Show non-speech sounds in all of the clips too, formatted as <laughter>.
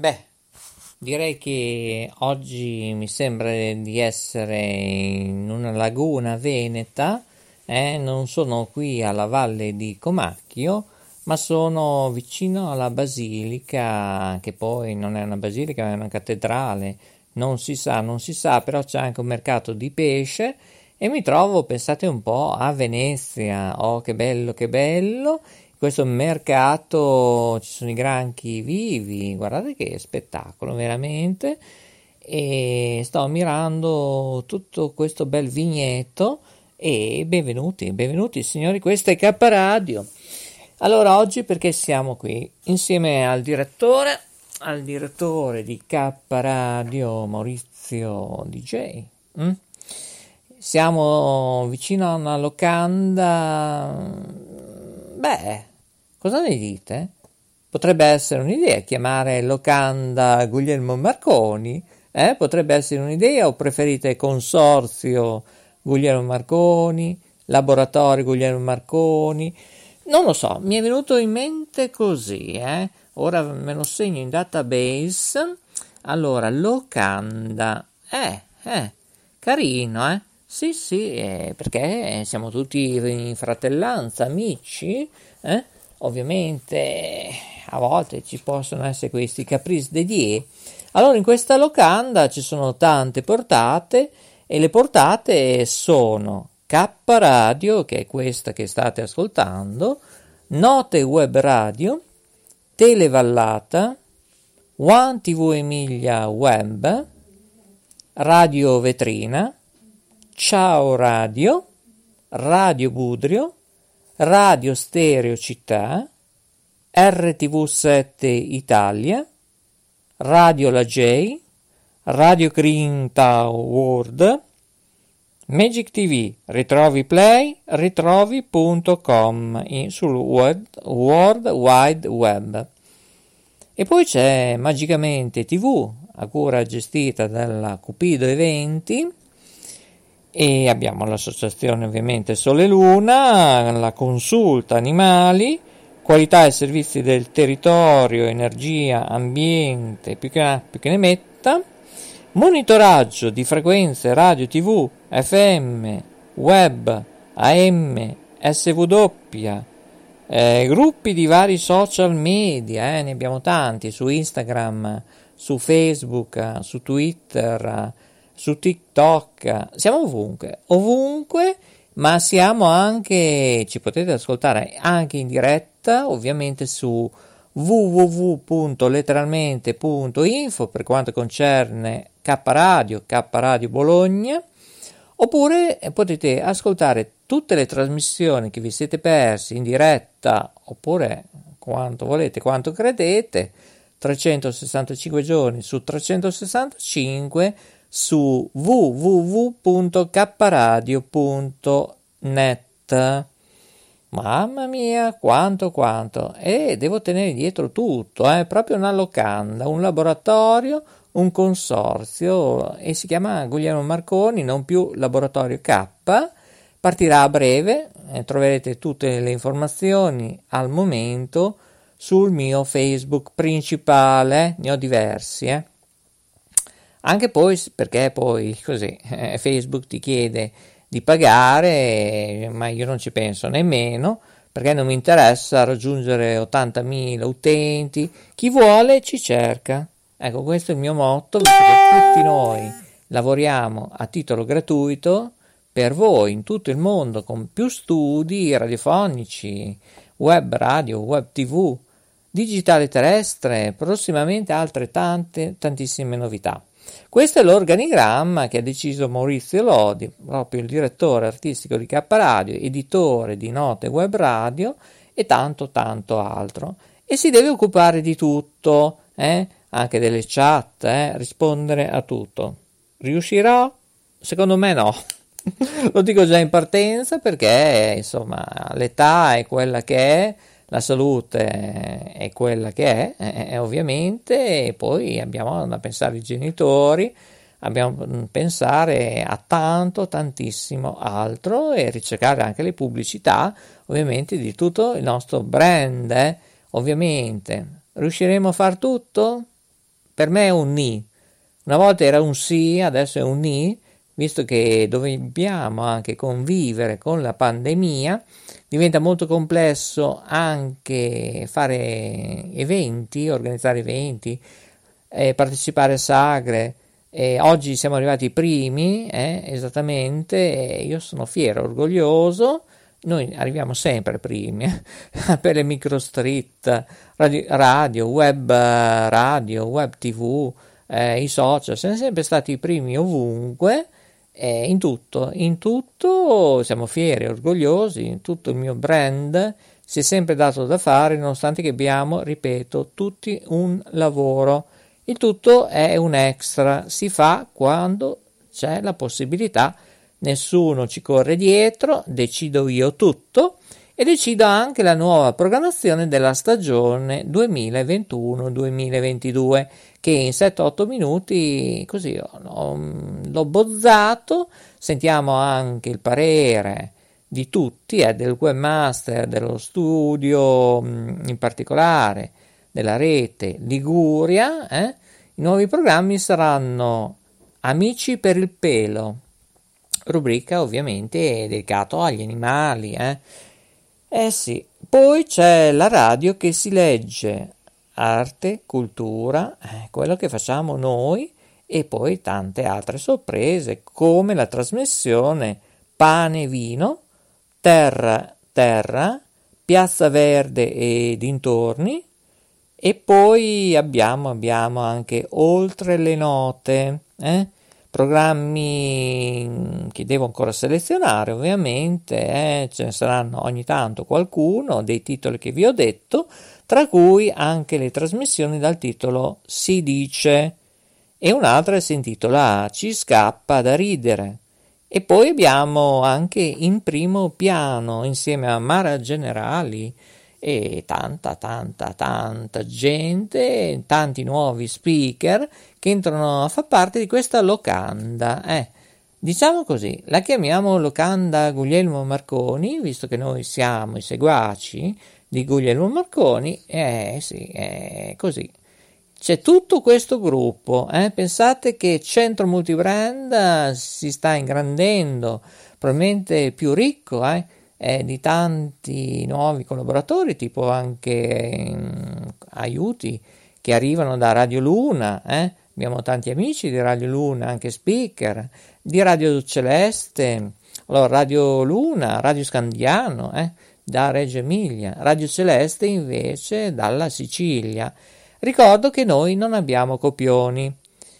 Beh, direi che oggi mi sembra di essere in una laguna veneta, eh? non sono qui alla valle di Comacchio, ma sono vicino alla basilica, che poi non è una basilica, ma è una cattedrale, non si sa, non si sa, però c'è anche un mercato di pesce e mi trovo, pensate un po', a Venezia, oh che bello, che bello, questo mercato ci sono i granchi vivi, guardate che spettacolo veramente. E sto ammirando tutto questo bel vigneto e benvenuti, benvenuti signori, questa è K Radio. Allora oggi perché siamo qui insieme al direttore, al direttore di K Radio Maurizio DJ. Mm? Siamo vicino a una locanda, beh, Cosa ne dite? Potrebbe essere un'idea chiamare locanda Guglielmo Marconi? Eh? Potrebbe essere un'idea o preferite consorzio Guglielmo Marconi, laboratorio Guglielmo Marconi? Non lo so, mi è venuto in mente così, eh? Ora me lo segno in database. Allora, locanda. Eh, eh, carino, eh? Sì, sì, eh, perché siamo tutti in fratellanza, amici, eh? Ovviamente a volte ci possono essere questi caprice de die. Allora in questa locanda ci sono tante portate e le portate sono K Radio, che è questa che state ascoltando, Note Web Radio, Televallata, One TV Emilia Web, Radio Vetrina, Ciao Radio, Radio Budrio, Radio Stereo Città, RTV7 Italia, Radio La J, Radio Green World, Magic TV, ritrovi play, ritrovi.com sul web, World Wide Web. E poi c'è Magicamente TV, a cura gestita dalla Cupido Eventi, e abbiamo l'associazione ovviamente Sole Luna, la consulta animali, qualità e servizi del territorio, energia, ambiente, più che, più che ne metta, monitoraggio di frequenze radio, tv, fm, web, am, sw, eh, gruppi di vari social media, eh, ne abbiamo tanti su Instagram, su Facebook, su Twitter, su TikTok, siamo ovunque, ovunque, ma siamo anche, ci potete ascoltare anche in diretta, ovviamente su www.letteralmente.info per quanto concerne K Radio, K Radio Bologna, oppure potete ascoltare tutte le trasmissioni che vi siete persi in diretta, oppure quanto volete, quanto credete, 365 giorni su 365 su www.kradio.net. Mamma mia, quanto quanto! E devo tenere dietro tutto, è eh? proprio una locanda, un laboratorio, un consorzio e si chiama Guglielmo Marconi, non più Laboratorio K. Partirà a breve, eh, troverete tutte le informazioni al momento sul mio Facebook principale, ne ho diversi, eh. Anche poi perché poi così eh, Facebook ti chiede di pagare, ma io non ci penso nemmeno perché non mi interessa raggiungere 80.000 utenti. Chi vuole ci cerca. Ecco, questo è il mio motto, visto tutti noi lavoriamo a titolo gratuito per voi in tutto il mondo con più studi radiofonici, web radio, web tv, digitale terrestre, prossimamente altre tante, tantissime novità. Questo è l'organigramma che ha deciso Maurizio Lodi, proprio il direttore artistico di K Radio, editore di Note Web Radio e tanto tanto altro. E si deve occupare di tutto, eh? anche delle chat, eh? rispondere a tutto. Riuscirò? Secondo me no. <laughs> Lo dico già in partenza perché insomma l'età è quella che è la salute è quella che è, è ovviamente, e poi abbiamo da pensare ai genitori, abbiamo da pensare a tanto, tantissimo altro e ricercare anche le pubblicità, ovviamente, di tutto il nostro brand, eh? ovviamente. Riusciremo a far tutto? per me è un ni. Una volta era un sì, adesso è un ni, visto che dobbiamo anche convivere con la pandemia, diventa molto complesso anche fare eventi, organizzare eventi, eh, partecipare a sagre. Eh, oggi siamo arrivati i primi, eh, esattamente, io sono fiero, orgoglioso. Noi arriviamo sempre primi <laughs> per le microstreet, radio, radio, web radio, web tv, eh, i social, siamo sempre stati i primi ovunque eh, in tutto, in tutto siamo fieri, orgogliosi, in tutto il mio brand si è sempre dato da fare, nonostante che abbiamo, ripeto, tutti un lavoro. Il tutto è un extra, si fa quando c'è la possibilità, nessuno ci corre dietro, decido io tutto e decido anche la nuova programmazione della stagione 2021-2022 che in 7-8 minuti così l'ho bozzato, sentiamo anche il parere di tutti, eh, del webmaster, dello studio mm, in particolare, della rete Liguria. Eh? I nuovi programmi saranno Amici per il pelo, rubrica ovviamente dedicata agli animali. Eh? eh sì, poi c'è la radio che si legge arte, cultura, eh, quello che facciamo noi e poi tante altre sorprese come la trasmissione Pane e Vino, Terra Terra, Piazza Verde e dintorni e poi abbiamo, abbiamo anche Oltre le note, eh? Programmi che devo ancora selezionare ovviamente, eh? ce ne saranno ogni tanto qualcuno dei titoli che vi ho detto, tra cui anche le trasmissioni dal titolo Si dice e un'altra si intitola Ci scappa da ridere. E poi abbiamo anche in primo piano insieme a Mara Generali e tanta, tanta, tanta gente, tanti nuovi speaker che entrano a far parte di questa locanda. Eh, diciamo così, la chiamiamo locanda Guglielmo Marconi, visto che noi siamo i seguaci di Guglielmo Marconi, eh sì, è così. C'è tutto questo gruppo, eh? pensate che Centro Multibrand si sta ingrandendo, probabilmente più ricco eh? Eh, di tanti nuovi collaboratori, tipo anche mh, aiuti che arrivano da Radio Luna, eh? abbiamo tanti amici di Radio Luna, anche speaker, di Radio Celeste, allora Radio Luna, Radio Scandiano, eh? da Reggio Emilia, Radio Celeste invece dalla Sicilia. Ricordo che noi non abbiamo copioni,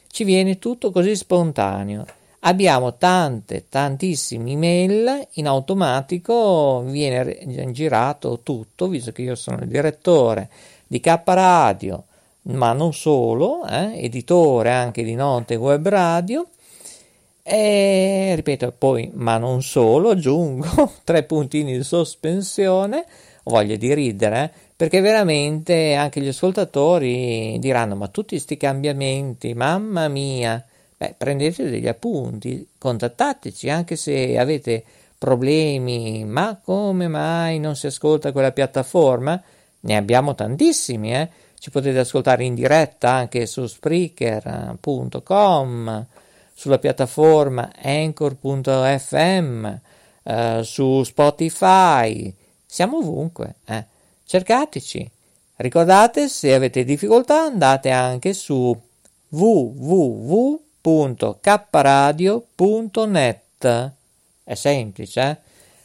ci viene tutto così spontaneo. Abbiamo tante, tantissime email, in automatico viene girato tutto, visto che io sono il direttore di K Radio, ma non solo, eh, editore anche di Note Web Radio, e ripeto, poi, ma non solo, aggiungo <laughs> tre puntini di sospensione, ho voglia di ridere, eh, perché veramente anche gli ascoltatori diranno, ma tutti questi cambiamenti, mamma mia, beh, prendete degli appunti, contattateci, anche se avete problemi, ma come mai non si ascolta quella piattaforma? Ne abbiamo tantissimi, eh? ci potete ascoltare in diretta anche su Spreaker.com, sulla piattaforma anchor.fm, eh, su Spotify, siamo ovunque, eh. cercateci. Ricordate, se avete difficoltà andate anche su www.kradio.net. È semplice, eh?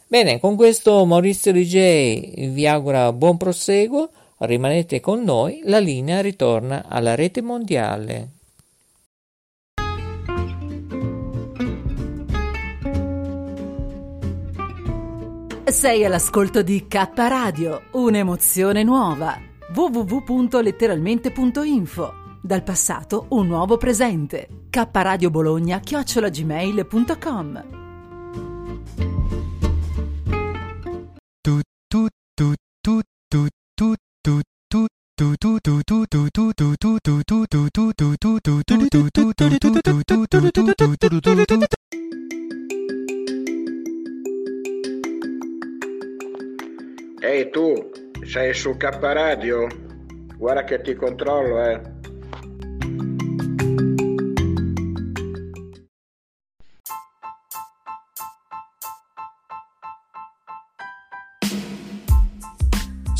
Bene, con questo Maurizio DJ vi augura buon proseguo, rimanete con noi, la linea ritorna alla rete mondiale. Sei all'ascolto di K Radio, un'emozione nuova. www.letteralmente.info Dal passato un nuovo presente. K Radio Bologna chiocciolagmail.com Ehi tu, sei su K Radio? Guarda che ti controllo, eh.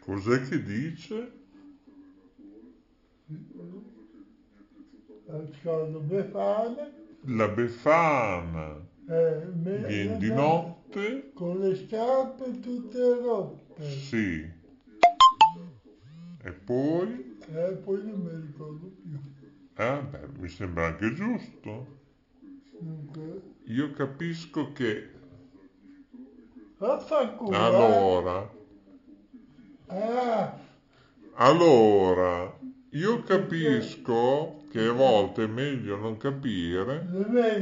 Cos'è che dice? Sono Befana, La Befana eh, viene di notte? con le scarpe tutte rotte. Sì. E poi? E poi non mi ricordo più. Eh, beh, mi sembra anche giusto. Dunque, Io capisco che vaffanculo. allora, Ah, allora, io capisco che a volte è meglio non capire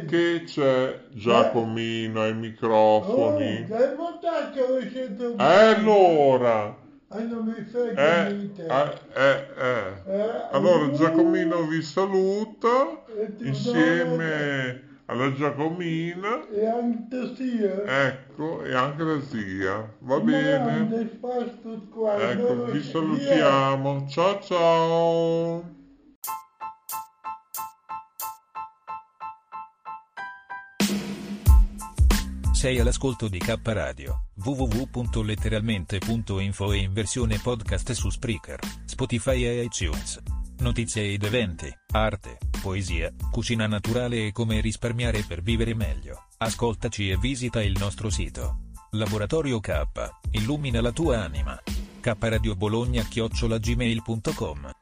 che c'è Giacomino ai Oh, microfoni. dai votato le scelte E allora, Ah, frega eh, eh, eh, eh. Eh, Allora Giacomino vi saluta insieme alla Giacomina, E anche sia. ecco, e anche la zia. Va Ma bene? Ecco, vi salutiamo. Ciao ciao. Sei all'ascolto di K Radio, www.letteralmente.info e in versione podcast su Spreaker, Spotify e iTunes. Notizie ed eventi, arte, poesia, cucina naturale e come risparmiare per vivere meglio. Ascoltaci e visita il nostro sito. Laboratorio K, illumina la tua anima. K Radio Bologna chiocciolagmail.com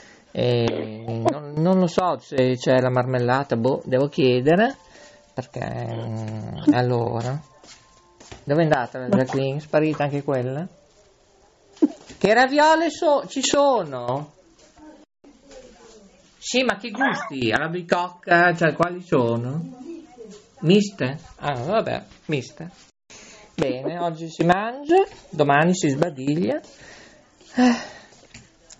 Non, non lo so se c'è la marmellata, boh, devo chiedere. Perché mm, allora, dove è andata la Jacqueline? Sparita anche quella? Che raviole so- ci sono? Sì, ma che gusti? Alla bicocca, cioè quali sono? Miste? Ah, vabbè, miste. Bene, oggi si mangia, domani si sbadiglia.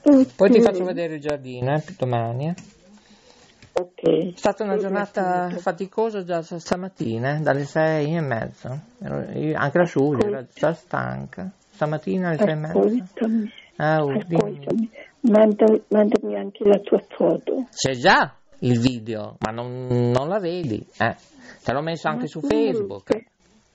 Poi ti faccio vedere il giardino, eh, domani. eh. Ok. È stata una giornata faticosa già stamattina, eh, dalle sei e io- anche la Giulia era già stanca. Stamattina alle sei e mezza. Ascoltami, Ah, oh, dimmi. ascoltami. Manda- mandami anche la tua foto. C'è già il video, ma non, non la vedi. Eh. Te l'ho messo anche Ma su Facebook.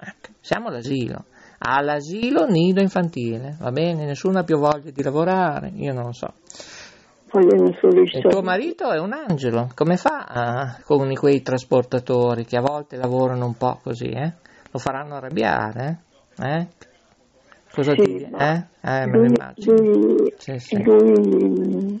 Ecco, siamo all'asilo. All'asilo nido infantile, va bene? Nessuno ha più voglia di lavorare, io non lo so. Vogliono solo i soldi. tuo marito è un angelo, come fa ah, con quei trasportatori che a volte lavorano un po' così, eh? Lo faranno arrabbiare, eh? Eh? Cosa Sì, ti... Eh? Eh, me lo immagino. Sì, sì. lui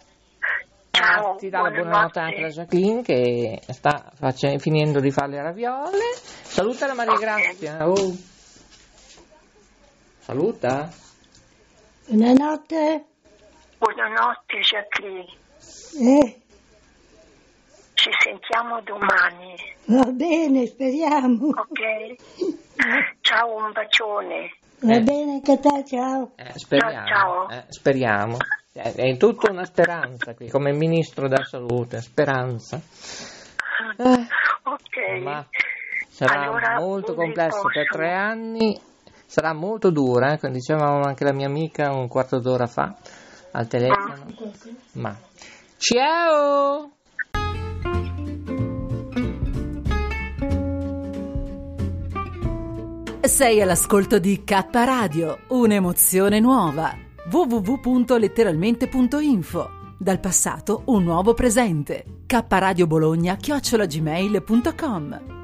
Ciao, Ti dà la buonanotte anche la Jacqueline che sta face- finendo di fare le raviole. Saluta la Maria Grazia. Oh. Saluta. Buonanotte. Buonanotte Jacqueline, Eh, ci sentiamo domani, va bene, speriamo. ok? Ciao, un bacione. Va Eh. bene anche te, ciao. Eh, speriamo. Ciao, ciao. eh, speriamo. È tutta una speranza qui, come ministro della salute. Speranza. Eh, Ok. ma sarà Allora, molto complesso per tre anni. Sarà molto dura, eh, come diceva anche la mia amica un quarto d'ora fa al telefono. Ma ciao! Sei all'ascolto di K Radio, un'emozione nuova. www.letteralmente.info Dal passato un nuovo presente. K Radio Bologna chiocciolagmail.com